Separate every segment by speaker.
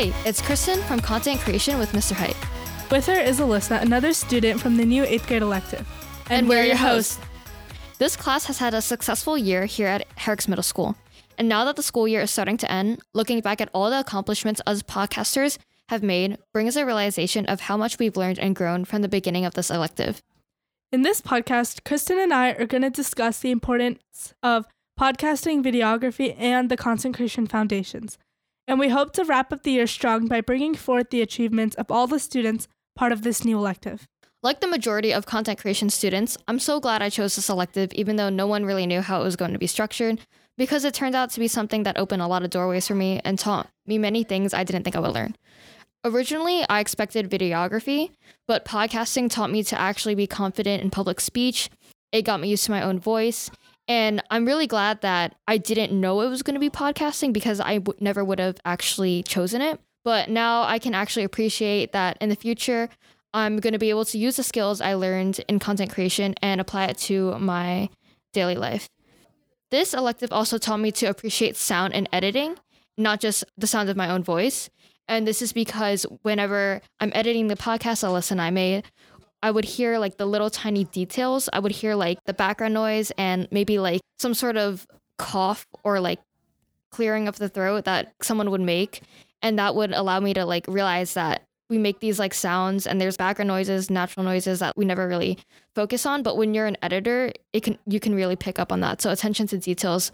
Speaker 1: Hey, it's Kristen from Content Creation with Mr. Heit.
Speaker 2: With her is Alyssa, another student from the new 8th grade elective.
Speaker 1: And, we're your hosts. This class has had a successful year here at Herricks Middle School. And now that the school year is starting to end, looking back at all the accomplishments us podcasters have made brings a realization of how much we've learned and grown from the beginning of this elective.
Speaker 2: In this podcast, Kristen and I are going to discuss the importance of podcasting, videography, and the Content Creation Foundations. And we hope to wrap up the year strong by bringing forth the achievements of all the students part of this new elective.
Speaker 1: Like the majority of content creation students, I'm so glad I chose this elective, even though no one really knew how it was going to be structured, because it turned out to be something that opened a lot of doorways for me and taught me many things I didn't think I would learn. Originally, I expected videography, but podcasting taught me to actually be confident in public speech. It got me used to my own voice. And I'm really glad that I didn't know it was going to be podcasting because I w- never would have actually chosen it. But now I can actually appreciate that in the future, I'm going to be able to use the skills I learned in content creation and apply it to my daily life. This elective also taught me to appreciate sound and editing, not just the sound of my own voice. And this is because whenever I'm editing the podcast Alyssa and I made, I would hear like the little tiny details. I would hear like the background noise and maybe like some sort of cough or like clearing of the throat that someone would make. And that would allow me to like realize that we make these like sounds and there's background noises, natural noises that we never really focus on. But when you're an editor, it can you can really pick up on that. So attention to details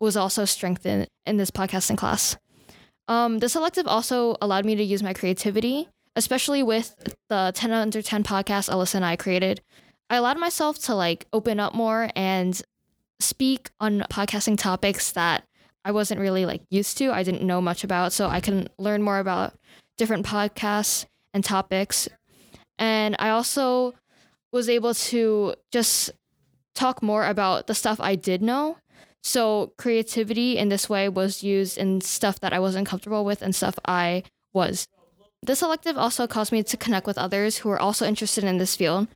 Speaker 1: was also strengthened in this podcasting class. Um, this elective also allowed me to use my creativity, especially with the 10 under 10 podcast Alyssa and I created. I allowed myself to like open up more and speak on podcasting topics that I wasn't really like used to. I didn't know much about, so I can learn more about different podcasts and topics. And I also was able to just talk more about the stuff I did know so creativity in this way was used in stuff that I wasn't comfortable with and stuff I was. This elective also caused me to connect with others who were also interested in this field.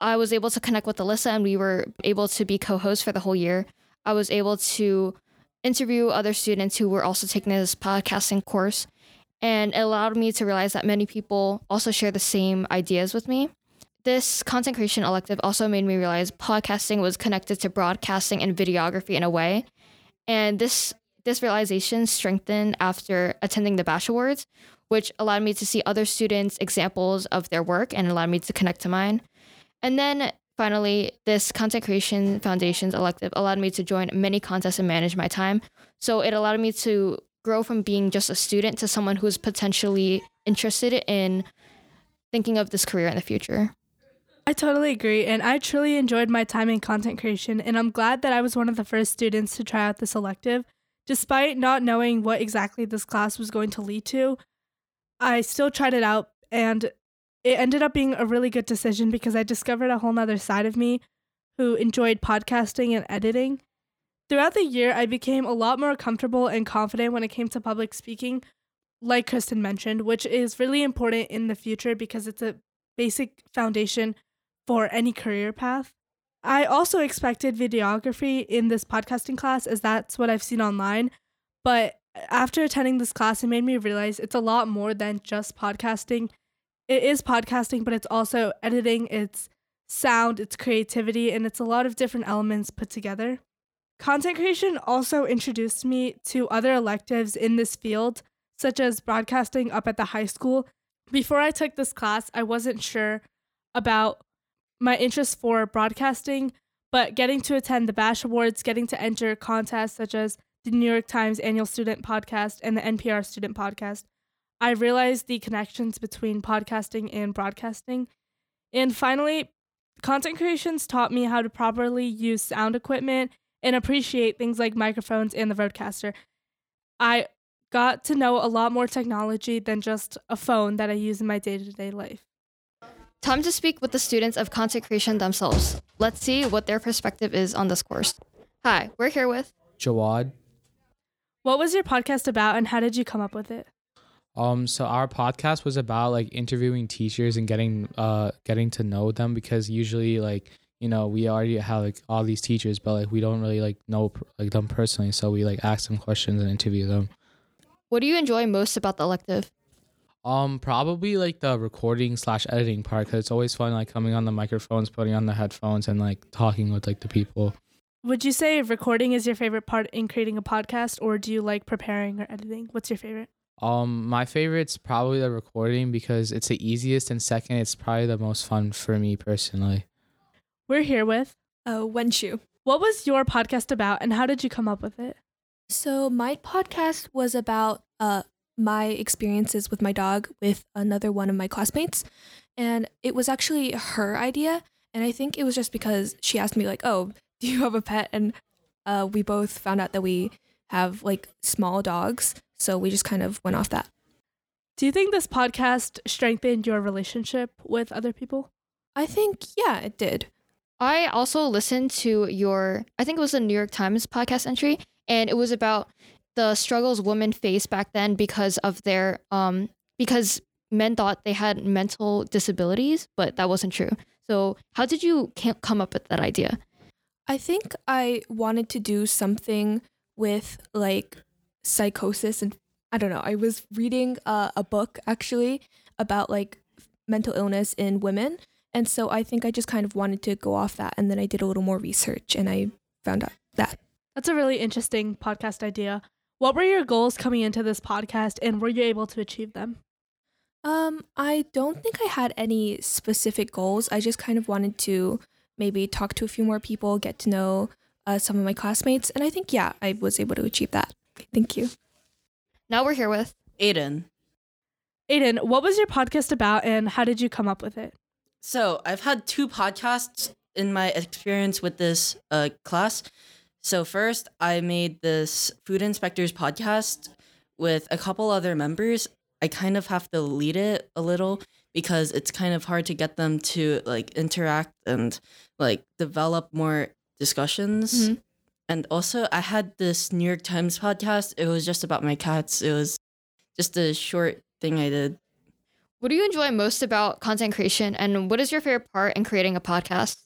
Speaker 1: I was able to connect with Alyssa and we were able to be co-hosts for the whole year. I was able to interview other students who were also taking this podcasting course and it allowed me to realize that many people also share the same ideas with me. This content creation elective also made me realize podcasting was connected to broadcasting and videography in a way. And this this realization strengthened after attending the Bash Awards, which allowed me to see other students' examples of their work and allowed me to connect to mine. And then finally, this content creation foundations elective allowed me to join many contests and manage my time. So it allowed me to grow from being just a student to someone who's potentially interested in thinking of this career in the future.
Speaker 2: I totally agree, and I truly enjoyed my time in content creation, and I'm glad that I was one of the first students to try out this elective. Despite not knowing what exactly this class was going to lead to, I still tried it out, and it ended up being a really good decision because I discovered a whole nother side of me who enjoyed podcasting and editing. Throughout the year, I became a lot more comfortable and confident when it came to public speaking, like Kristen mentioned, which is really important in the future because it's a basic foundation for any career path. I also expected videography in this podcasting class, as that's what I've seen online. But after attending this class, it made me realize it's a lot more than just podcasting. It is podcasting, but it's also editing, it's sound, it's creativity, and it's a lot of different elements put together. Content creation also introduced me to other electives in this field, such as broadcasting up at the high school. Before I took this class, I wasn't sure about my interest for broadcasting, but getting to attend the Bash Awards, getting to enter contests such as the New York Times Annual Student Podcast and the NPR Student Podcast, I realized the connections between podcasting and broadcasting. And finally, content creations taught me how to properly use sound equipment and appreciate things like microphones and the Rodecaster. I got to know a lot more technology than just a phone that I use in my day to day life.
Speaker 1: Time to speak with the students of content creation themselves. Let's see what their perspective is on this course. Hi, we're here with
Speaker 3: Jawad.
Speaker 2: What was your podcast about and how did you come up with it?
Speaker 3: Um, so our podcast was about like interviewing teachers and getting uh getting to know them because usually like you know we already have like all these teachers but like we don't really like know like them personally so we like ask them questions and interview them.
Speaker 1: What do you enjoy most about the elective?
Speaker 3: Um, probably like the recording slash editing part because it's always fun like coming on the microphones, putting on the headphones, and like talking with like the people.
Speaker 2: Would you say recording is your favorite part in creating a podcast, or do you like preparing or editing? What's your favorite?
Speaker 3: Um, my favorite's probably the recording because it's the easiest, and second, it's probably the most fun for me personally.
Speaker 2: We're here with.
Speaker 4: Uh, Wenshu.
Speaker 2: What was your podcast about, and how did you come up with it?
Speaker 4: So my podcast was about uh my experiences with my dog with another one of my classmates, and it was actually her idea. And I think it was just because she asked me like, "Oh, do you have a pet?" And uh, we both found out that we have like small dogs, so we just kind of went off that.
Speaker 2: Do you think this podcast strengthened your relationship with other people?
Speaker 4: I think yeah, it did.
Speaker 1: I also listened to your, I think it was a New York Times podcast entry, and it was about the struggles women faced back then because of their, um, because men thought they had mental disabilities, but that wasn't true. So, how did you come up with that idea?
Speaker 4: I think I wanted to do something with like psychosis and I don't know. I was reading uh, a book actually about like mental illness in women. And so I think I just kind of wanted to go off that. And then I did a little more research and I found out that.
Speaker 2: That's a really interesting podcast idea. What were your goals coming into this podcast and were you able to achieve them?
Speaker 4: Um, I don't think I had any specific goals. I just kind of wanted to maybe talk to a few more people, get to know uh, some of my classmates. And I think, yeah, I was able to achieve that. Thank you.
Speaker 1: Now we're here with.
Speaker 5: Aiden.
Speaker 2: Aiden, what was your podcast about and how did you come up with it?
Speaker 5: So I've had two podcasts in my experience with this uh, class. So first, I made this food inspectors podcast with a couple other members. I kind of have to lead it a little because it's kind of hard to get them to like interact and like develop more discussions.
Speaker 1: Mhm.
Speaker 5: And also, I had this New York Times podcast. It was just about my cats. It was just a short thing I did.
Speaker 1: What do you enjoy most about content creation, and what is your favorite part in creating a podcast?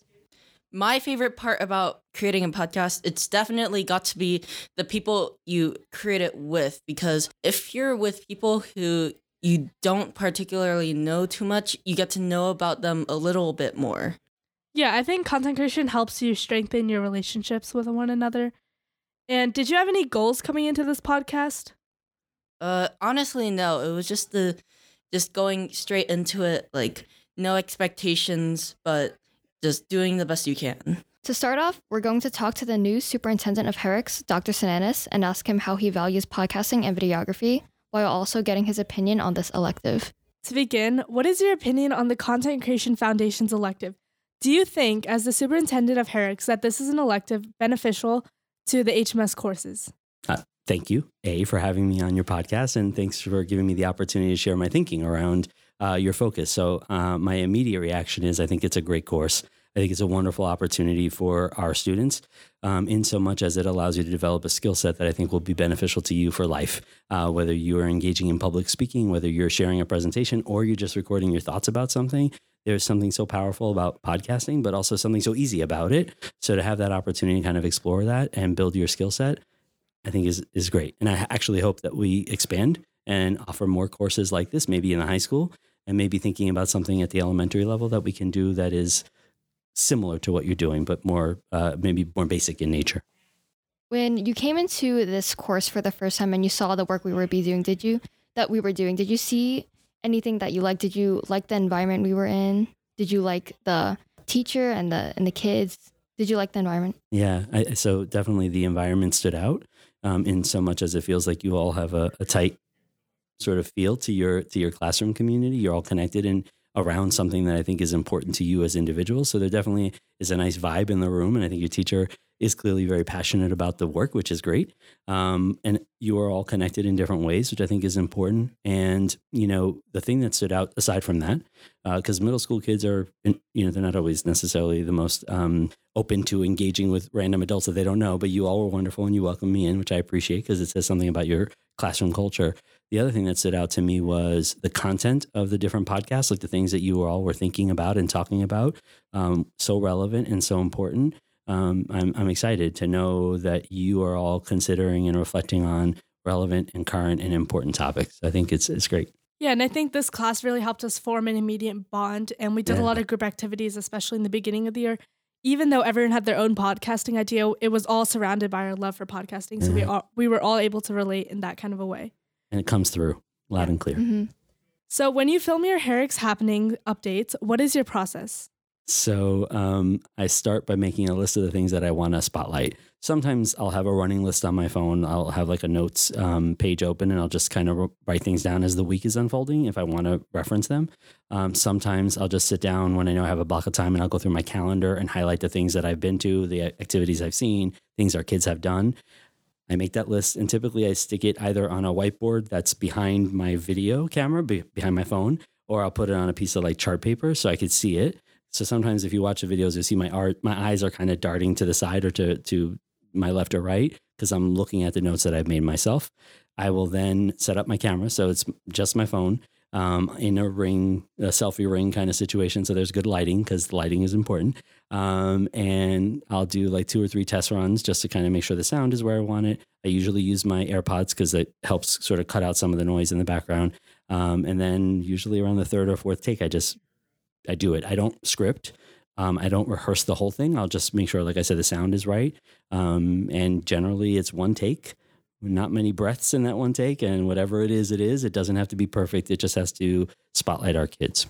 Speaker 5: my favorite part about creating a podcast it's definitely got to be the people you create it with because if you're with people who you don't particularly know too much you get to know about them a little bit more
Speaker 2: Yeah, I think content creation helps you strengthen your relationships with one another. And did you have any goals coming into this podcast?
Speaker 5: uh honestly no it was just the just going straight into it like no expectations but just doing the best you can
Speaker 1: To start off, we're going to talk to the new superintendent of Herricks, Dr. Sinanis, and ask him how he values podcasting and videography, while also getting his opinion on this elective.
Speaker 2: To begin, what is your opinion on the Content Creation Foundation's elective? Do you think, as the superintendent of Herricks, that this is an elective beneficial to the HMS courses?
Speaker 6: thank you, A, for having me on your podcast, and thanks for giving me the opportunity to share my thinking around uh, your focus. So, uh, my immediate reaction is I think it's a great course. I think it's a wonderful opportunity for our students, um, in so much as it allows you to develop a skill set that I think will be beneficial to you for life. Uh, whether you are engaging in public speaking, whether you're sharing a presentation, or you're just recording your thoughts about something, there's something so powerful about podcasting, but also something so easy about it. So to have that opportunity to kind of explore that and build your skill set, I think is is great. And I actually hope that we expand and offer more courses like this, maybe in the high school, and maybe thinking about something at the elementary level that we can do that is similar to what you're doing, but more uh, maybe more basic in nature.
Speaker 1: When you came into this course for the first time and you saw the work we were be doing, did you that we were doing? Did you see anything that you liked? Did you like the environment we were in? Did you like the teacher and the and the kids? Did you like the environment?
Speaker 6: Yeah, I, so definitely the environment stood out um, in so much as it feels like you all have a, a tight sort of feel to your to your classroom community. You're all connected and around something that I think is important to you as individuals. So there definitely is a nice vibe in the room, and I think your teacher is clearly very passionate about the work, which is great. Um, and you are all connected in different ways, which I think is important. And you know, the thing that stood out aside from that, because middle school kids are, you know, they're not always necessarily the most um, open to engaging with random adults that they don't know. But you all were wonderful, and you welcomed me in, which I appreciate because it says something about your classroom culture. The other thing that stood out to me was the content of the different podcasts, like the things that you all were thinking about and talking about, um, so relevant and so important. Um, I'm, I'm excited to know that you are all considering and reflecting on relevant and current and important topics. I think it's it's great.
Speaker 2: Yeah, and I think this class really helped us form an immediate bond. And we did
Speaker 6: Yeah.
Speaker 2: a lot of group activities, especially in the beginning of the year. Even though everyone had their own podcasting idea, it was all surrounded by our love for podcasting. So we all we were all able to relate in that kind of a way.
Speaker 6: And it comes through loud and clear.
Speaker 1: hmm
Speaker 2: So when you film your Herricks happening updates, what is your process?
Speaker 6: So um, I start by making a list of the things that I want to spotlight. Sometimes I'll have a running list on my phone. I'll have like a notes um, page open and I'll just kind of write things down as the week is unfolding if I want to reference them. Um, sometimes I'll just sit down when I know I have a block of time and I'll go through my calendar and highlight the things that I've been to, the activities I've seen, things our kids have done. I make that list and typically I stick it either on a whiteboard that's behind my video camera, be- behind my phone, or I'll put it on a piece of like chart paper so I could see it. So sometimes if you watch the videos, you see my art, my eyes are kind of darting to the side or to, to my left or right because I'm looking at the notes that I've made myself. I will then set up my camera. So it's just my phone um, in a ring, a selfie ring kind of situation. So there's good lighting because lighting is important. Um, and I'll do like two or three test runs just to kind of make sure the sound is where I want it. I usually use my AirPods because it helps sort of cut out some of the noise in the background. Um, and then usually around the third or fourth take, I just I do it. I don't script. Um, I don't rehearse the whole thing. I'll just make sure, like I said, the sound is right. Um, and generally, it's one take. Not many breaths in that one take, and whatever it is, it is. It doesn't have to be perfect. It just has to spotlight our kids.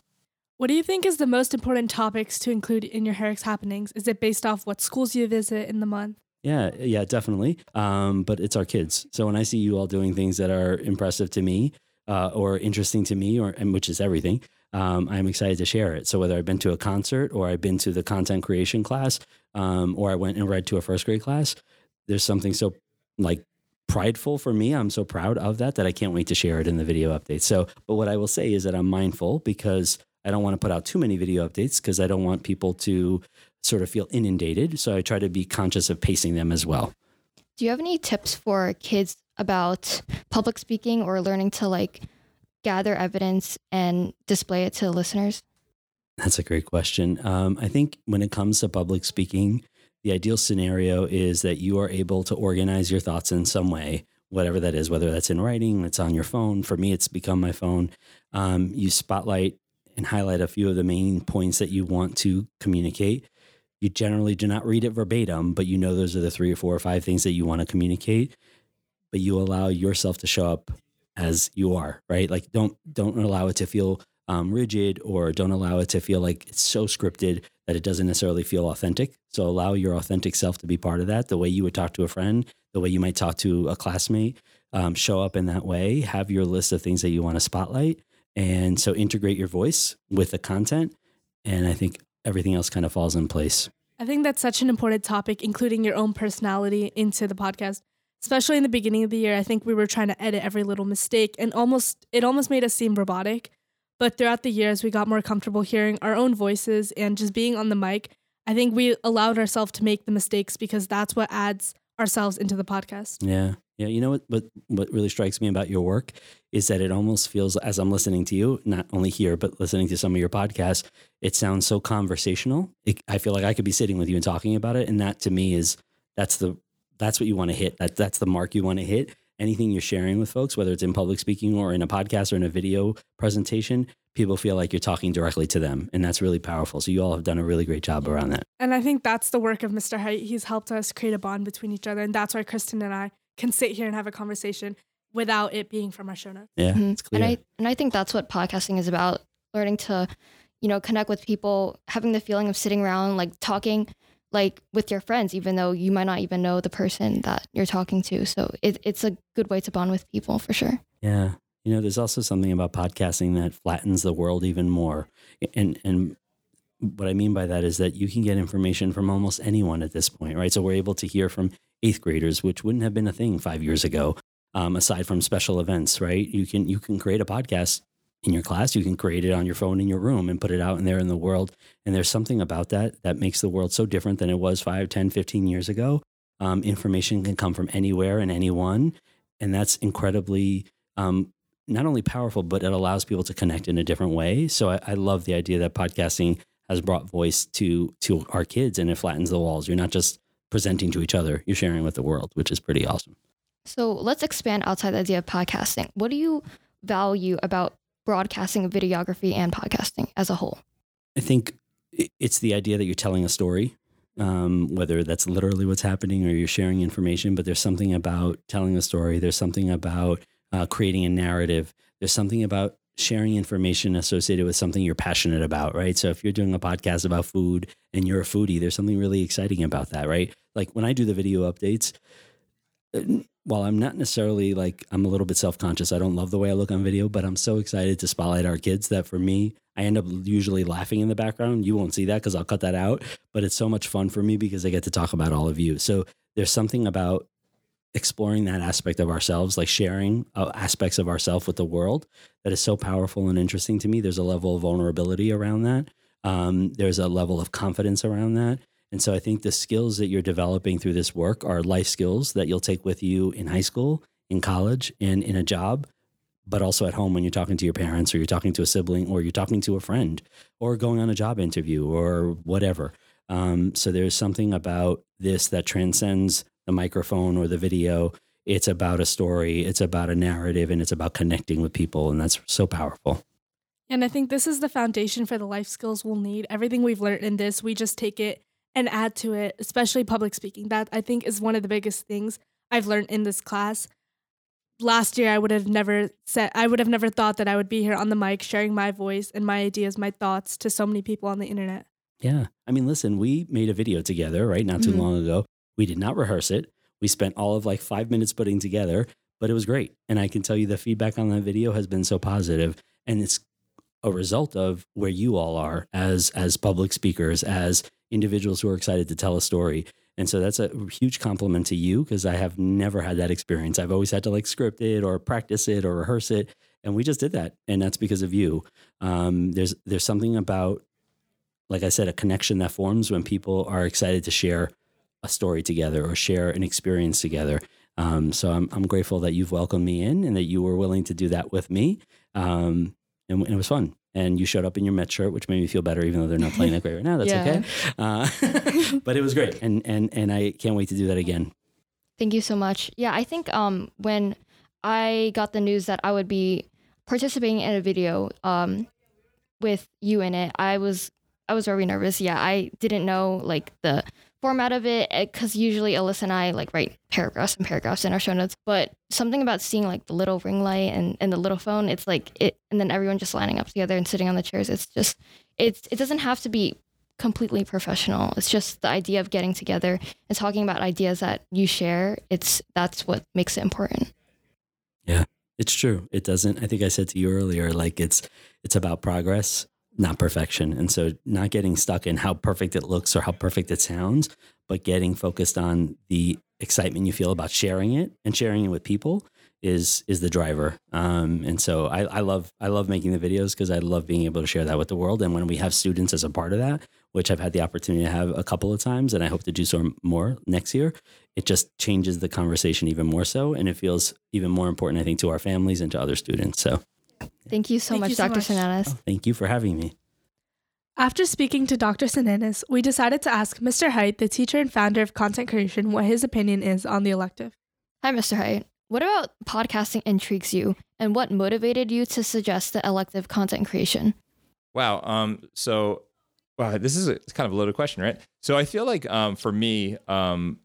Speaker 2: What do you think is the most important topics to include in your Herricks happenings? Is it based off what schools you visit in the month?
Speaker 6: Yeah, yeah, definitely. Um, but it's our kids. So when I see you all doing things that are impressive to me uh, or interesting to me, or and which is everything, um, I'm excited to share it. So whether I've been to a concert or I've been to the content creation class, um, or I went and read to a first grade class, there's something so like prideful for me. I'm so proud of that that I can't wait to share it in the video updates. So, but what I will say is that I'm mindful because I don't want to put out too many video updates because I don't want people to sort of feel inundated. So I try to be conscious of pacing them as well.
Speaker 1: Do you have any tips for kids about public speaking or learning to like gather evidence and display it to listeners?
Speaker 6: That's a great question. Um, I think when it comes to public speaking, the ideal scenario is that you are able to organize your thoughts in some way, whatever that is, whether that's in writing, it's on your phone. For me, it's become my phone. Um, you spotlight and highlight a few of the main points that you want to communicate. You generally do not read it verbatim, but you know those are the three or four or five things that you want to communicate. But you allow yourself to show up as you are, right? Like don't don't allow it to feel um, rigid or don't allow it to feel like it's so scripted that it doesn't necessarily feel authentic. So allow your authentic self to be part of that. The way you would talk to a friend, the way you might talk to a classmate, um, show up in that way. Have your list of things that you want to spotlight, and so integrate your voice with the content. And I think everything else kind of falls in place.
Speaker 2: I think that's such an important topic, including your own personality into the podcast. Especially in the beginning of the year, I think we were trying to edit every little mistake and almost it almost made us seem robotic. But throughout the years, we got more comfortable hearing our own voices and just being on the mic. I think we allowed ourselves to make the mistakes because that's what adds ourselves into the podcast.
Speaker 6: Yeah. Yeah. You know what, what what really strikes me about your work is that it almost feels as I'm listening to you, not only here, but listening to some of your podcasts, it sounds so conversational. It, I feel like I could be sitting with you and talking about it. And that to me is that's the that's what you want to hit. That that's the mark you want to hit. Anything you're sharing with folks, whether it's in public speaking or in a podcast or in a video presentation, people feel like you're talking directly to them. And that's really powerful. So you all have done a really great job around that.
Speaker 2: And I think that's the work of Mr. Heit. He's helped us create a bond between each other. And that's why Kristen and I can sit here and have a conversation without it being from our show notes.
Speaker 6: Yeah.
Speaker 1: Mhm.
Speaker 6: It's clear.
Speaker 1: And I and I think that's what podcasting is about. Learning to, you know, connect with people, having the feeling of sitting around, like talking, like with your friends, even though you might not even know the person that you're talking to. So it, it's a good way to bond with people for sure.
Speaker 6: Yeah. You know, there's also something about podcasting that flattens the world even more. And and what I mean by that is that you can get information from almost anyone at this point, right? So we're able to hear from eighth graders, which wouldn't have been a thing five years ago. Um, aside from special events, right? You can you can create a podcast in your class. You can create it on your phone in your room and put it out in there in the world. And there's something about that that makes the world so different than it was 5, 10, 15 years ago. Um, information can come from anywhere and anyone. And that's incredibly um, not only powerful, but it allows people to connect in a different way. So I, I love the idea that podcasting has brought voice to to our kids and it flattens the walls. You're not just presenting to each other, you're sharing with the world, which is pretty awesome.
Speaker 1: So let's expand outside the idea of podcasting. What do you value about broadcasting, videography, and podcasting as a whole?
Speaker 6: I think it's the idea that you're telling a story, um, whether that's literally what's happening or you're sharing information, but there's something about telling a story. There's something about uh, creating a narrative. There's something about sharing information associated with something you're passionate about, right? So if you're doing a podcast about food and you're a foodie, there's something really exciting about that, right? Like when I do the video updates, uh, while I'm not necessarily like I'm a little bit self-conscious, I don't love the way I look on video, but I'm so excited to spotlight our kids that for me, I end up usually laughing in the background. You won't see that because I'll cut that out, but it's so much fun for me because I get to talk about all of you. So there's something about exploring that aspect of ourselves, like sharing uh, aspects of ourselves with the world, that is so powerful and interesting to me. There's a level of vulnerability around that. Um, there's a level of confidence around that. And so I think the skills that you're developing through this work are life skills that you'll take with you in high school, in college, and in a job, but also at home when you're talking to your parents or you're talking to a sibling or you're talking to a friend or going on a job interview or whatever. Um, so there's something about this that transcends the microphone or the video. It's about a story, it's about a narrative, and it's about connecting with people. And that's so powerful.
Speaker 2: And I think this is the foundation for the life skills we'll need. Everything we've learned in this, we just take it and add to it, especially public speaking. That I think is one of the biggest things I've learned in this class. Last year I would have never said I would have never thought that I would be here on the mic sharing my voice and my ideas, my thoughts to so many people on the internet.
Speaker 6: Yeah. I mean, listen, we made a video together, right? Not too
Speaker 2: Mhm.
Speaker 6: long ago. We did not rehearse it. We spent all of like five minutes putting together, but it was great. And I can tell you the feedback on that video has been so positive, And it's a result of where you all are as as public speakers, as individuals who are excited to tell a story. And so that's a huge compliment to you because I have never had that experience. I've always had to like script it or practice it or rehearse it. And we just did that. And that's because of you. Um, there's there's something about like I said, a connection that forms when people are excited to share a story together or share an experience together. Um, so I'm, I'm grateful that you've welcomed me in and that you were willing to do that with me. Um, and, and it was fun. And you showed up in your Met shirt, which made me feel better, even though they're not playing that great right now. That's
Speaker 1: Yeah.
Speaker 6: okay. Uh, but it was great. And, and, and I can't wait to do that again.
Speaker 1: Thank you so much. Yeah, I think um when I got the news that I would be participating in a video um with you in it, I was I was very nervous. Yeah, I didn't know like the format of it eh, because usually Alyssa and I like write paragraphs and paragraphs in our show notes. But something about seeing like the little ring light and, and the little phone, it's like it, and then everyone just lining up together and sitting on the chairs. It's just it's it doesn't have to be completely professional. It's just the idea of getting together and talking about ideas that you share. It's that's what makes it important.
Speaker 6: Yeah, it's true. It doesn't. I think I said to you earlier, like it's it's about progress, not perfection. And so, not getting stuck in how perfect it looks or how perfect it sounds, but getting focused on the excitement you feel about sharing it and sharing it with people is is the driver. Um, and so, I, I love I love making the videos because I love being able to share that with the world. And when we have students as a part of that, which I've had the opportunity to have a couple of times, and I hope to do so more next year, it just changes the conversation even more so. And it feels even more important, I think, to our families and to other students. So
Speaker 1: Thank you so
Speaker 2: Thank
Speaker 1: much,
Speaker 2: you so
Speaker 1: Dr.
Speaker 2: much.
Speaker 1: Sinanis.
Speaker 6: thank you for having me.
Speaker 2: After speaking to Dr. Sinanis, we decided to ask Mr. Heit, the teacher and founder of content creation, what his opinion is on the elective.
Speaker 1: Hi, Mr. Heit. What about podcasting intrigues you, and what motivated you to suggest the elective content creation?
Speaker 7: Wow. Um. So, wow, this is a, it's kind of a loaded question, right? So I feel like um for me um.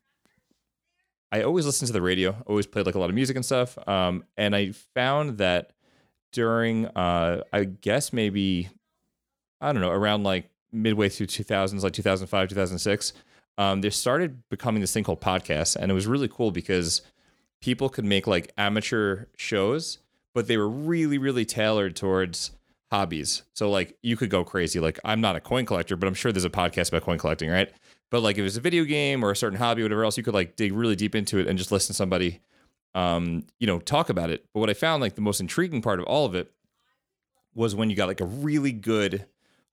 Speaker 7: I always listened to the radio, always played like a lot of music and stuff. Um, and I found that during, uh, I guess maybe, I don't know, around like midway through 2000s, like 2005, 2006, um, there started becoming this thing called podcasts. And it was really cool because people could make like amateur shows, but they were really, really tailored towards hobbies. So like you could go crazy. Like I'm not a coin collector, but I'm sure there's a podcast about coin collecting, right? But like if it's a video game or a certain hobby, whatever else, you could like dig really deep into it and just listen to somebody, um, you know, talk about it. But what I found like the most intriguing part of all of it was when you got like a really good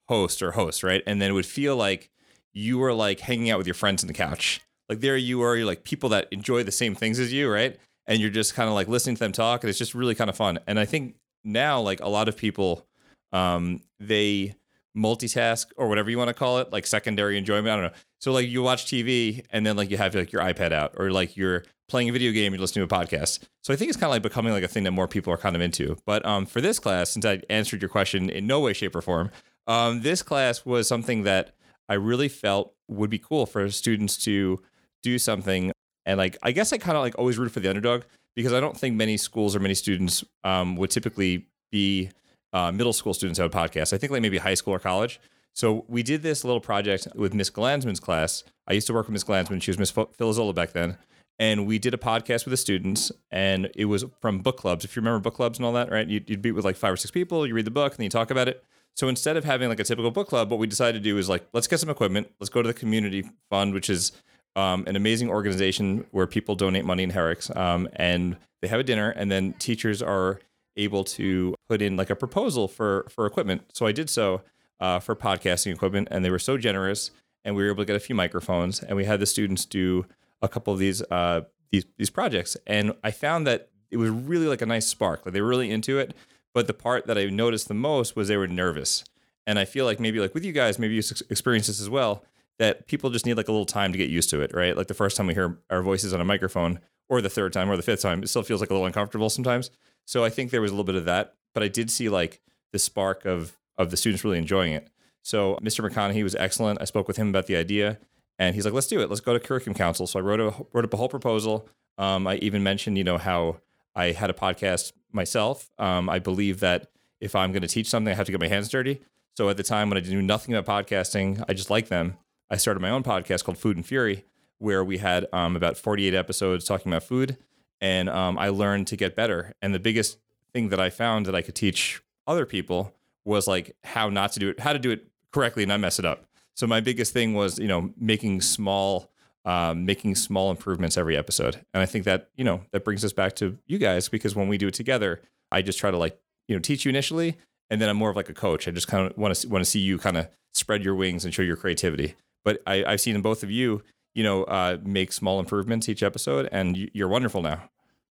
Speaker 7: host or host, right? And then it would feel like you were like hanging out with your friends on the couch. Like there you are, you're like people that enjoy the same things as you, right? And you're just kind of like listening to them talk, and it's just really kind of fun. And I think now, like a lot of people, um, they multitask or whatever you want to call it, like secondary enjoyment. I don't know. So like you watch TV and then like you have like your iPad out or like you're playing a video game, you're listening to a podcast. So I think it's kind of like becoming like a thing that more people are kind of into. But um, for this class, since I answered your question in no way, shape, or form, um, this class was something that I really felt would be cool for students to do something. And like, I guess I kind of like always root for the underdog because I don't think many schools or many students um, would typically be uh, middle school students have a podcast. I think like maybe high school or college. So we did this little project with Miss Glansman's class. I used to work with Miss Glansman. She was Miss Philozola back then. And we did a podcast with the students, and it was from book clubs. If you remember book clubs and all that, right? You'd, you'd be with like five or six people. You read the book, and then you talk about it. So instead of having like a typical book club, what we decided to do is like, let's get some equipment. Let's go to the community fund, which is um, an amazing organization where people donate money in Herricks, um, and they have a dinner, and then teachers are able to put in like a proposal for for equipment. So I did so uh, for podcasting equipment, and they were so generous, and we were able to get a few microphones, and we had the students do a couple of these uh, these these projects, and I found that it was really like a nice spark. Like they were really into it, but the part that I noticed the most was they were nervous, and I feel like maybe like with you guys, maybe you experience this as well. That people just need like a little time to get used to it, right? Like the first time we hear our voices on a microphone, or the third time, or the fifth time, it still feels like a little uncomfortable sometimes. So I think there was a little bit of that, but I did see like the spark of of the students really enjoying it. So Mr. McConaughey was excellent. I spoke with him about the idea, and he's like, "Let's do it. Let's go to curriculum council." So I wrote a wrote up a whole proposal. Um, I even mentioned, you know, how I had a podcast myself. Um, I believe that if I'm going to teach something, I have to get my hands dirty. So at the time when I knew nothing about podcasting, I just liked them. I started my own podcast called Food and Fury, where we had um, about 48 episodes talking about food and um, I learned to get better. And the biggest thing that I found that I could teach other people was like how not to do it, how to do it correctly and not mess it up. So my biggest thing was you know making small, um, making small improvements every episode, and I think that you know that brings us back to you guys because when we do it together, I just try to like you know teach you initially, and then I'm more of like a coach. I just kind of want to want to see you kind of spread your wings and show your creativity. But I, I've seen in both of you you know, uh, make small improvements each episode, and you're wonderful now.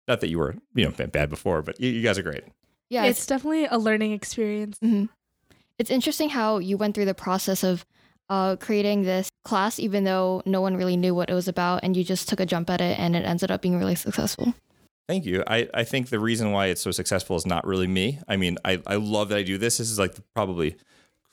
Speaker 7: Not that you were, you know, bad before, but you, you guys are great.
Speaker 2: Yeah, it's, it's definitely a learning experience.
Speaker 1: Mm-hmm. It's interesting how you went through the process of uh, creating this class, even though no one really knew what it was about, and you just took a jump at it, and it ended up being really successful.
Speaker 7: Thank you. I, I think the reason why it's so successful is not really me. I mean, I, I love that I do this. This is like probably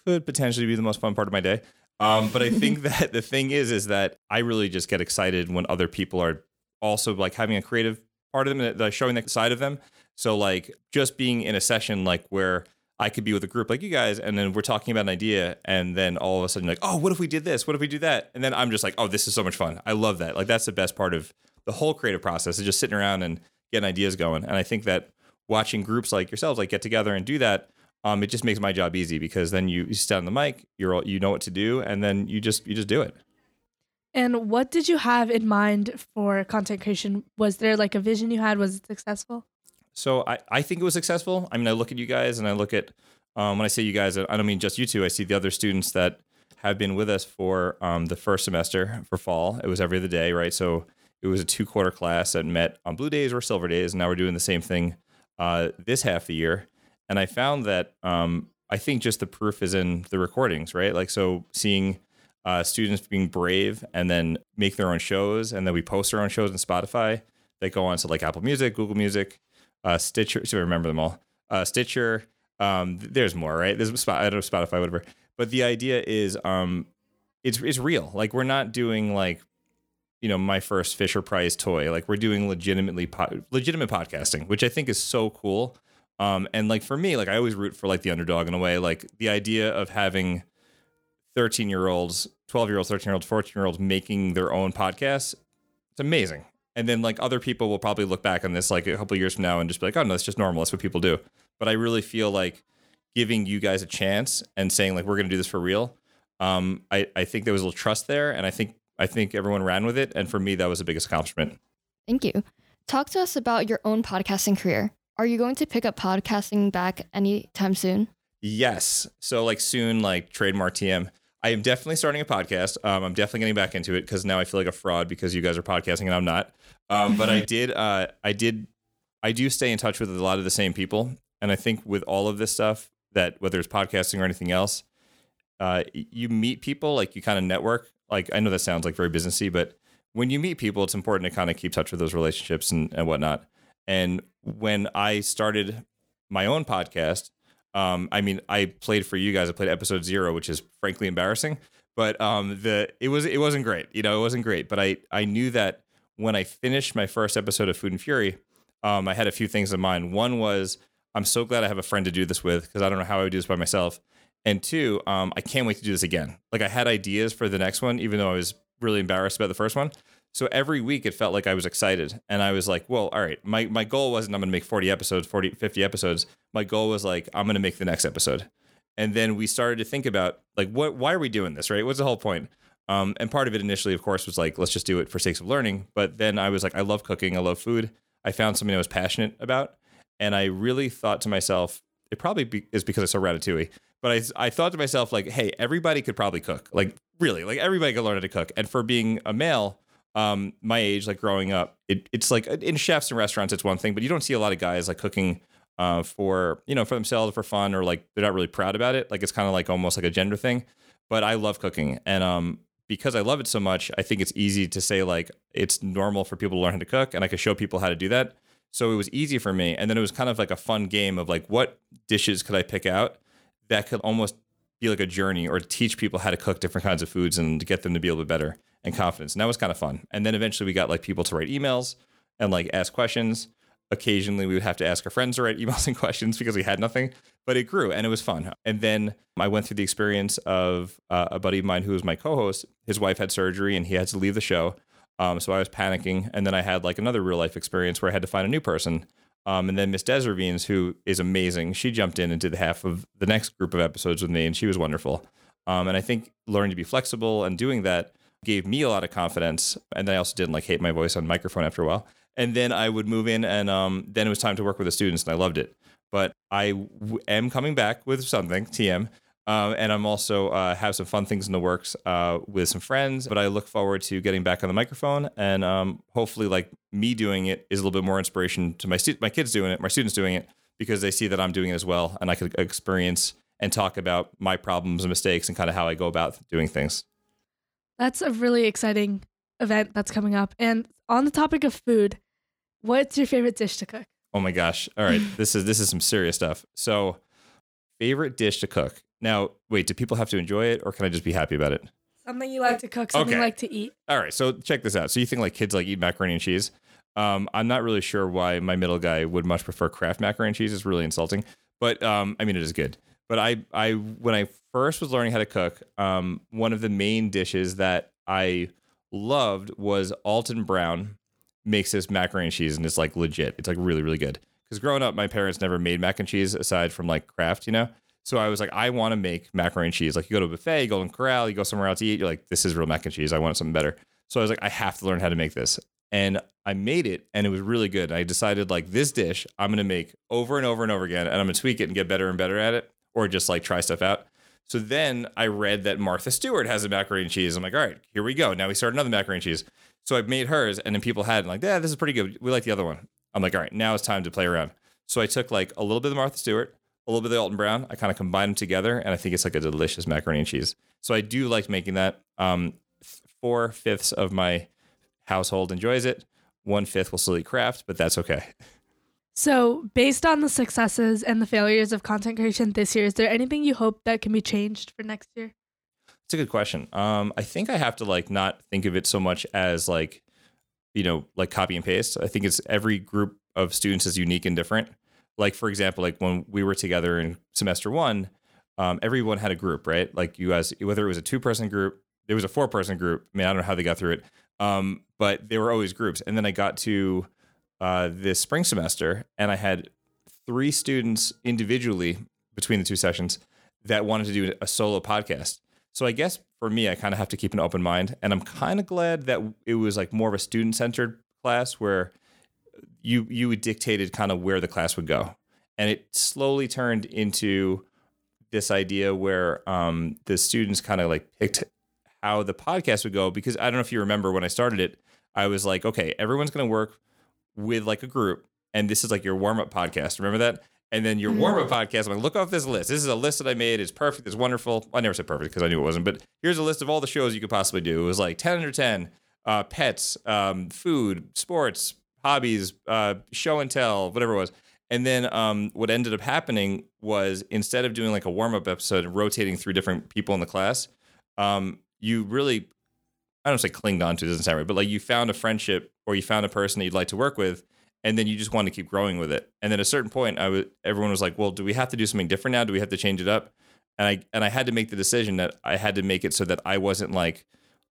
Speaker 7: could potentially be the most fun part of my day. Um, but I think that the thing is, is that I really just get excited when other people are also like having a creative part of them, that showing that side of them. So like just being in a session like where I could be with a group like you guys, and then we're talking about an idea, and then all of a sudden like, oh, what if we did this? What if we do that? And then I'm just like, oh, this is so much fun. I love that. Like that's the best part of the whole creative process is just sitting around and getting ideas going. And I think that watching groups like yourselves like get together and do that um, it just makes my job easy because then you, you sit on the mic, you're all, you know what to do, and then you just you just do it.
Speaker 2: And what did you have in mind for content creation? Was there like a vision you had? Was it successful?
Speaker 7: So I, I think it was successful. I mean, I look at you guys and I look at um, when I say you guys, I don't mean just you two. I see the other students that have been with us for um, the first semester for fall. It was every other day, right? So it was a two quarter class that met on blue days or silver days. And now we're doing the same thing uh, this half the year. And I found that um, I think just the proof is in the recordings, right? Like, so seeing uh, students being brave and then make their own shows, and then we post our own shows on Spotify. They go on to like Apple Music, Google Music, uh, Stitcher. So I remember them all. Uh, Stitcher. Um, there's more, right? There's Spot, I don't know Spotify, whatever. But the idea is, um, it's it's real. Like we're not doing like, you know, my first Fisher Price toy. Like we're doing legitimately po- legitimate podcasting, which I think is so cool. Um, and like for me, like I always root for like the underdog in a way. Like the idea of having 13 year olds, 12 year olds, 13 year olds, 14 year olds making their own podcasts, it's amazing. And then like other people will probably look back on this like a couple years from now and just be like, oh no, it's just normal. That's what people do. But I really feel like giving you guys a chance and saying like we're gonna do this for real. Um, I, I think there was a little trust there and I think I think everyone ran with it. And for me, that was the biggest accomplishment.
Speaker 1: Thank you. Talk to us about your own podcasting career. Are you going to pick up podcasting back anytime soon?
Speaker 7: Yes. So like soon, like trademark TM. I am definitely starting a podcast. Um, I'm definitely getting back into it because now I feel like a fraud because you guys are podcasting and I'm not. Um, but I did, uh, I did, I do stay in touch with a lot of the same people, and I think with all of this stuff, that whether it's podcasting or anything else, uh, you meet people, like you kind of network. Like I know that sounds like very businessy, but when you meet people, it's important to kind of keep touch with those relationships and, and whatnot. And when I started my own podcast, um, I mean, I played for you guys. I played episode zero, which is frankly embarrassing, but um, the it was it wasn't great. You know, it wasn't great. But I I knew that when I finished my first episode of Food and Fury, um, I had a few things in mind. One was I'm so glad I have a friend to do this with because I don't know how I would do this by myself. And two, um, I can't wait to do this again. Like I had ideas for the next one, even though I was really embarrassed about the first one. So every week it felt like I was excited. And I was like, well, all right, my, my goal wasn't I'm going to make 40 episodes, 40, 50 episodes. My goal was like, I'm going to make the next episode. And then we started to think about like, what, why are we doing this? Right. What's the whole point? Um, and part of it initially, of course, was like, let's just do it for sakes of learning. But then I was like, I love cooking. I love food. I found something I was passionate about. And I really thought to myself, it probably be, is because I saw Ratatouille. But I, I thought to myself, like, hey, everybody could probably cook. Like, really, like everybody could learn how to cook. And for being a male, um, my age, like growing up, it, it's like in chefs and restaurants, it's one thing, but you don't see a lot of guys like cooking uh, for you know for themselves for fun or like they're not really proud about it. Like it's kind of like almost like a gender thing. But I love cooking, and um, because I love it so much, I think it's easy to say like it's normal for people to learn how to cook, and I could show people how to do that. So it was easy for me, and then it was kind of like a fun game of like what dishes could I pick out that could almost be like a journey or teach people how to cook different kinds of foods and to get them to be a little bit better and confidence. And that was kind of fun. And then eventually we got like people to write emails and like ask questions. Occasionally we would have to ask our friends to write emails and questions because we had nothing, but it grew and it was fun. And then I went through the experience of uh, a buddy of mine who was my co-host. His wife had surgery and he had to leave the show. Um, so I was panicking. And then I had like another real life experience where I had to find a new person. Um, and then Miss Desravines, who is amazing, she jumped in and did half of the next group of episodes with me, and she was wonderful. Um, and I think learning to be flexible and doing that gave me a lot of confidence. And then I also didn't like hate my voice on microphone after a while. And then I would move in, and um, then it was time to work with the students, and I loved it. But I w- am coming back with something, TM. Um, and I'm also uh, have some fun things in the works uh, with some friends. But I look forward to getting back on the microphone, and um, hopefully, like me doing it is a little bit more inspiration to my stu- my kids doing it, my students doing it, because they see that I'm doing it as well, and I can experience and talk about my problems and mistakes and kind of how I go about doing things.
Speaker 2: That's a really exciting event that's coming up. And on the topic of food, what's your favorite dish to cook?
Speaker 7: Oh my gosh! All right, this is this is some serious stuff. So, favorite dish to cook. Now, wait, do people have to enjoy it, or can I just be happy about it?
Speaker 2: Something you like to cook, something
Speaker 7: Okay.
Speaker 2: you like to eat.
Speaker 7: All right, so check this out. So you think like kids like eat macaroni and cheese? Um, I'm not really sure why my middle guy would much prefer Kraft macaroni and cheese. It's really insulting, but um, I mean it is good. But I, I when I first was learning how to cook, um, one of the main dishes that I loved was Alton Brown makes this macaroni and cheese, and it's like legit. It's like really, really good. Because growing up, my parents never made mac and cheese aside from like Kraft, you know. So I was like, I want to make macaroni and cheese. Like you go to a buffet, you go to Corral, you go somewhere else to eat. You're like, this is real mac and cheese. I want something better. So I was like, I have to learn how to make this. And I made it, and it was really good. I decided like this dish I'm gonna make over and over and over again, and I'm gonna tweak it and get better and better at it, or just like try stuff out. So then I read that Martha Stewart has a macaroni and cheese. I'm like, all right, here we go. Now we start another macaroni and cheese. So I made hers, and then people had it, like, yeah, this is pretty good. We like the other one. I'm like, all right, now it's time to play around. So I took like a little bit of Martha Stewart, a little bit of Alton Brown. I kind of combined them together, and I think it's like a delicious macaroni and cheese. So I do like making that. Um, four fifths of my household enjoys it. One fifth will eat Kraft, but that's okay.
Speaker 2: So, based on the successes and the failures of content creation this year, is there anything you hope that can be changed for next year?
Speaker 7: It's a good question. Um, I think I have to like not think of it so much as like, you know, like copy and paste. I think it's every group of students is unique and different. Like for example, like when we were together in semester one, um, everyone had a group, right? Like you guys, whether it was a two person group, there was a four person group. I mean, I don't know how they got through it, um, but they were always groups. And then I got to uh, this spring semester, and I had three students individually between the two sessions that wanted to do a solo podcast. So I guess for me, I kind of have to keep an open mind, and I'm kind of glad that it was like more of a student centered class where you you dictated kind of where the class would go, and it slowly turned into this idea where um, the students kind of like picked how the podcast would go because I don't know if you remember when I started it, I was like, okay, everyone's going to work with like a group, and this is like your warm up podcast. Remember that? And then your warm up podcast, I'm like, look off this list. This is a list that I made. It's perfect. It's wonderful. I never said perfect because I knew it wasn't, but here's a list of all the shows you could possibly do. It was like 10 under 10, uh, pets, um, food, sports, hobbies, uh, show and tell, whatever it was. And then um, what ended up happening was instead of doing like a warm up episode and rotating through different people in the class, um, you really, I don't say clinged on to, it doesn't sound right, but like you found a friendship or you found a person that you'd like to work with and then you just want to keep growing with it. And then at a certain point, I was everyone was like, "Well, do we have to do something different now? Do we have to change it up?" And I and I had to make the decision that I had to make it so that I wasn't like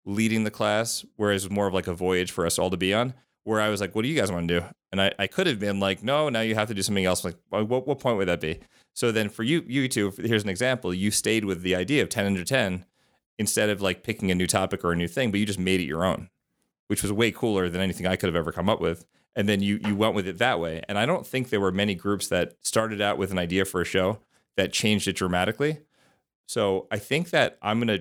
Speaker 7: leading the class, whereas more of like a voyage for us all to be on. Where I was like, "What do you guys want to do?" And I, I could have been like, "No, now you have to do something else." like, what what point would that be? So then for you you two, here's an example. You stayed with the idea of ten under ten instead of like picking a new topic or a new thing, but you just made it your own, which was way cooler than anything I could have ever come up with and then you you went with it that way. And I don't think there were many groups that started out with an idea for a show that changed it dramatically. So I think that I'm gonna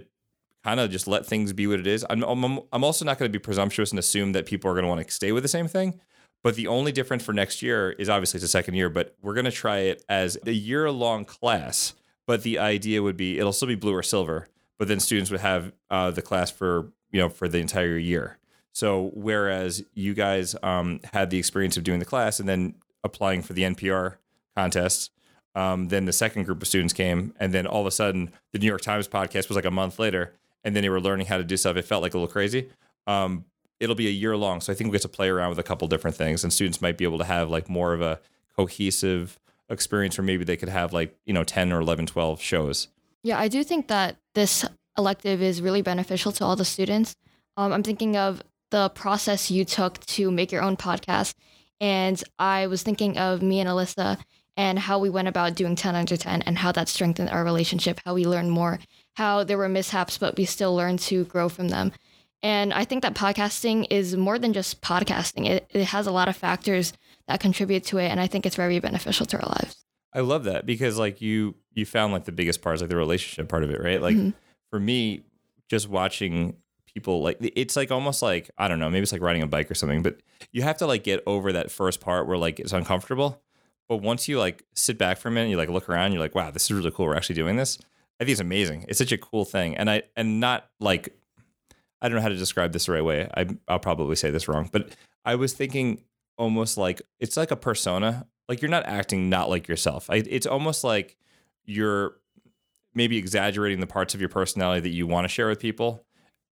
Speaker 7: kind of just let things be what it is. I'm I'm, I'm also not going to be presumptuous and assume that people are going to want to stay with the same thing. But the only difference for next year is obviously it's a second year, but we're going to try it as a year long class. But the idea would be it'll still be blue or silver, but then students would have uh, the class for you know for the entire year. So whereas you guys um, had the experience of doing the class and then applying for the NPR contest, um, then the second group of students came, and then all of a sudden the New York Times podcast was like a month later, and then they were learning how to do stuff. It felt like a little crazy. Um, it'll be a year long, so I think we get to play around with a couple different things, and students might be able to have like more of a cohesive experience, or maybe they could have like you know ten or 11, 12 shows.
Speaker 1: Yeah, I do think that this elective is really beneficial to all the students. Um, I'm thinking of the process you took to make your own podcast. And I was thinking of me and Alyssa and how we went about doing 10 under 10 and how that strengthened our relationship, how we learned more, how there were mishaps, but we still learned to grow from them. And I think that podcasting is more than just podcasting. It, it has a lot of factors that contribute to it. And I think it's very beneficial to our lives.
Speaker 7: I love that because like you you found like the biggest part is like the relationship part of it, right? Like mm-hmm. for me, just watching people like it's like almost like I don't know, maybe it's like riding a bike or something, but you have to like get over that first part where like it's uncomfortable. But once you like sit back for a minute, you like look around, you're like, wow, this is really cool. We're actually doing this. I think it's amazing. It's such a cool thing. And I and not like I don't know how to describe this the right way. I I'll probably say this wrong, but I was thinking almost like it's like a persona. Like you're not acting not like yourself. I, it's almost like you're maybe exaggerating the parts of your personality that you want to share with people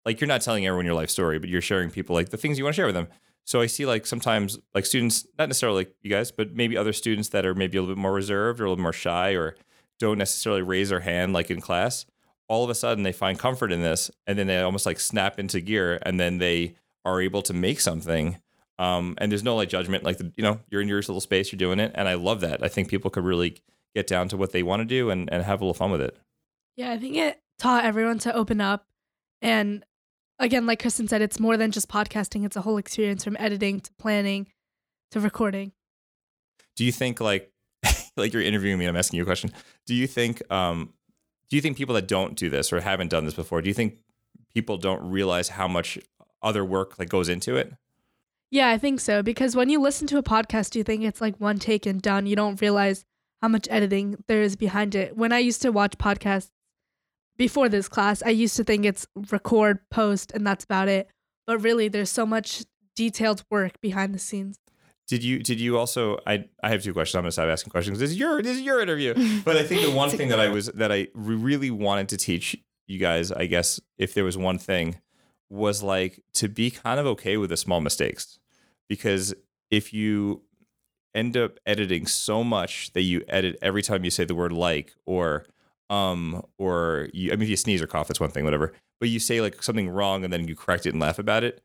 Speaker 7: like you're not telling everyone your life story, but you're sharing people like the things you want to share with them. So I see like sometimes like students, not necessarily like you guys, but maybe other students that are maybe a little bit more reserved or a little more shy or don't necessarily raise their hand like in class. All of a sudden they find comfort in this and then they almost like snap into gear and then they are able to make something. Um, and there's no like judgment, like the, you know, you're in your little space, you're doing it. And I love that. I think people could really get down to what they want to do and, and have a little fun with it.
Speaker 2: Yeah, I think it taught everyone to open up and again, like Kristen said, it's more than just podcasting. It's a whole experience from editing to planning to recording.
Speaker 7: Do you think like like you're interviewing me, I'm asking you a question. Do you think um do you think people that don't do this or haven't done this before, do you think people don't realize how much other work like goes into it?
Speaker 2: Yeah, I think so. Because when you listen to a podcast, you think it's like one take and done. You don't realize how much editing there is behind it. When I used to watch podcasts before this class, I used to think it's record, post, and that's about it. But really, there's so much detailed work behind the scenes.
Speaker 7: Did you did you also I I have two questions. I'm gonna stop asking questions. This is your this is your interview. But I think the one thing that I was that I really wanted to teach you guys, I guess, if there was one thing, was like to be kind of okay with the small mistakes. Because if you end up editing so much that you edit every time you say the word like or um, or you, I mean, if you sneeze or cough, that's one thing, whatever. But you say like something wrong and then you correct it and laugh about it.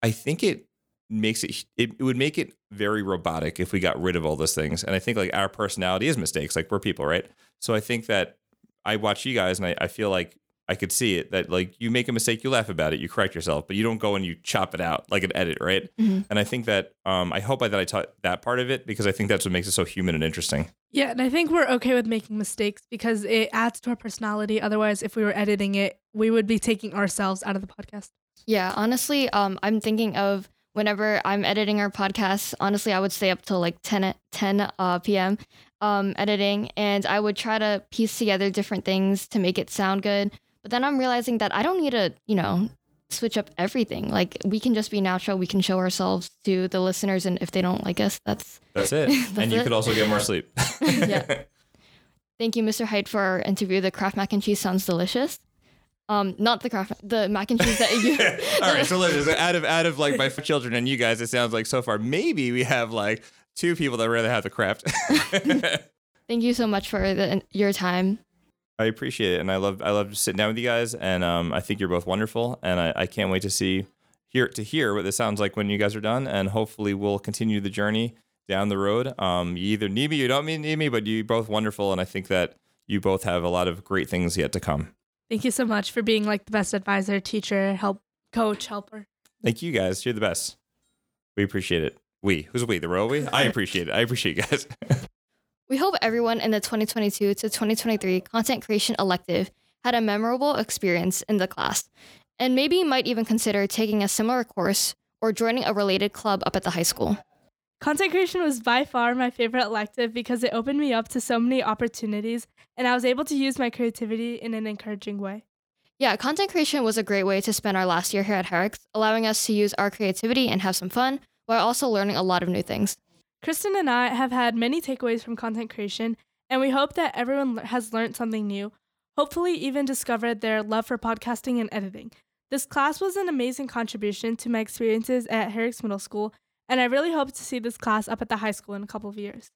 Speaker 7: I think it makes it, it, it would make it very robotic if we got rid of all those things. And I think like our personality is mistakes, like we're people, right? So I think that I watch you guys and I, I feel like I could see it that like you make a mistake, you laugh about it, you correct yourself, but you don't go and you chop it out like an edit, right? Mm-hmm. And I think that um, I hope that I taught that part of it because I think that's what makes it so human and interesting.
Speaker 2: Yeah, and I think we're okay with making mistakes because it adds to our personality. Otherwise, if we were editing it, we would be taking ourselves out of the podcast.
Speaker 1: Yeah, honestly, um, I'm thinking of whenever I'm editing our podcast, honestly, I would stay up till like 10, 10 uh, p.m. Um, editing, and I would try to piece together different things to make it sound good. But then I'm realizing that I don't need to, you know, switch up everything. Like we can just be natural. We can show ourselves to the listeners, and if they don't like us, that's
Speaker 7: That's it.
Speaker 1: That's
Speaker 7: and you
Speaker 1: it.
Speaker 7: could also get more sleep.
Speaker 1: Yeah. Thank you, Mr. Heit, for our interview. The Kraft mac and cheese sounds delicious. Um, not the Kraft, the mac and cheese that you.
Speaker 7: All right, so listen, out of out of like my children and you guys, it sounds like so far maybe we have like two people that rather have the Kraft.
Speaker 1: Thank you so much for the, your time.
Speaker 7: I appreciate it, and I love I love sitting down with you guys, and um, I think you're both wonderful, and I, I can't wait to see hear to hear what this sounds like when you guys are done, and hopefully we'll continue the journey down the road. Um, you either need me, you don't need me, but you both wonderful, and I think that you both have a lot of great things yet to come.
Speaker 2: Thank you so much for being like the best advisor, teacher, help, coach, helper.
Speaker 7: Thank you guys, you're the best. We appreciate it. We who's we? The royal we? I appreciate it. I appreciate you guys.
Speaker 1: We hope everyone in the 2022 to 2023 content creation elective had a memorable experience in the class, and maybe might even consider taking a similar course or joining a related club up at the high school.
Speaker 2: Content creation was by far my favorite elective because it opened me up to so many opportunities and I was able to use my creativity in an encouraging way.
Speaker 1: Yeah, content creation was a great way to spend our last year here at Herrick, allowing us to use our creativity and have some fun while also learning a lot of new things.
Speaker 2: Kristen and I have had many takeaways from content creation, and we hope that everyone has learned something new, hopefully, even discovered their love for podcasting and editing. This class was an amazing contribution to my experiences at Herricks Middle School, and I really hope to see this class up at the high school in a couple of years.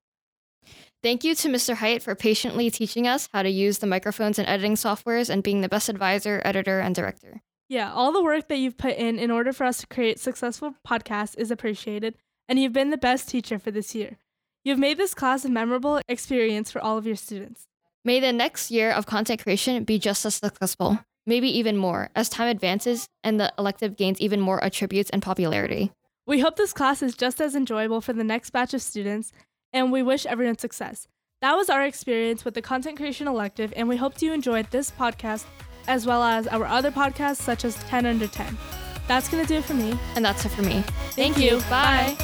Speaker 1: Thank you to Mr. Heit for patiently teaching us how to use the microphones and editing softwares and being the best advisor, editor, and director.
Speaker 2: Yeah, all the work that you've put in in order for us to create successful podcasts is appreciated, and you've been the best teacher for this year. You've made this class a memorable experience for all of your students.
Speaker 1: May the next year of content creation be just as successful, maybe even more, as time advances and the elective gains even more attributes and popularity.
Speaker 2: We hope this class is just as enjoyable for the next batch of students, and we wish everyone success. That was our experience with the content creation elective, and we hope you enjoyed this podcast as well as our other podcasts such as 10 Under 10. That's going to do it for me.
Speaker 1: And that's it for me.
Speaker 2: Thank you. Bye.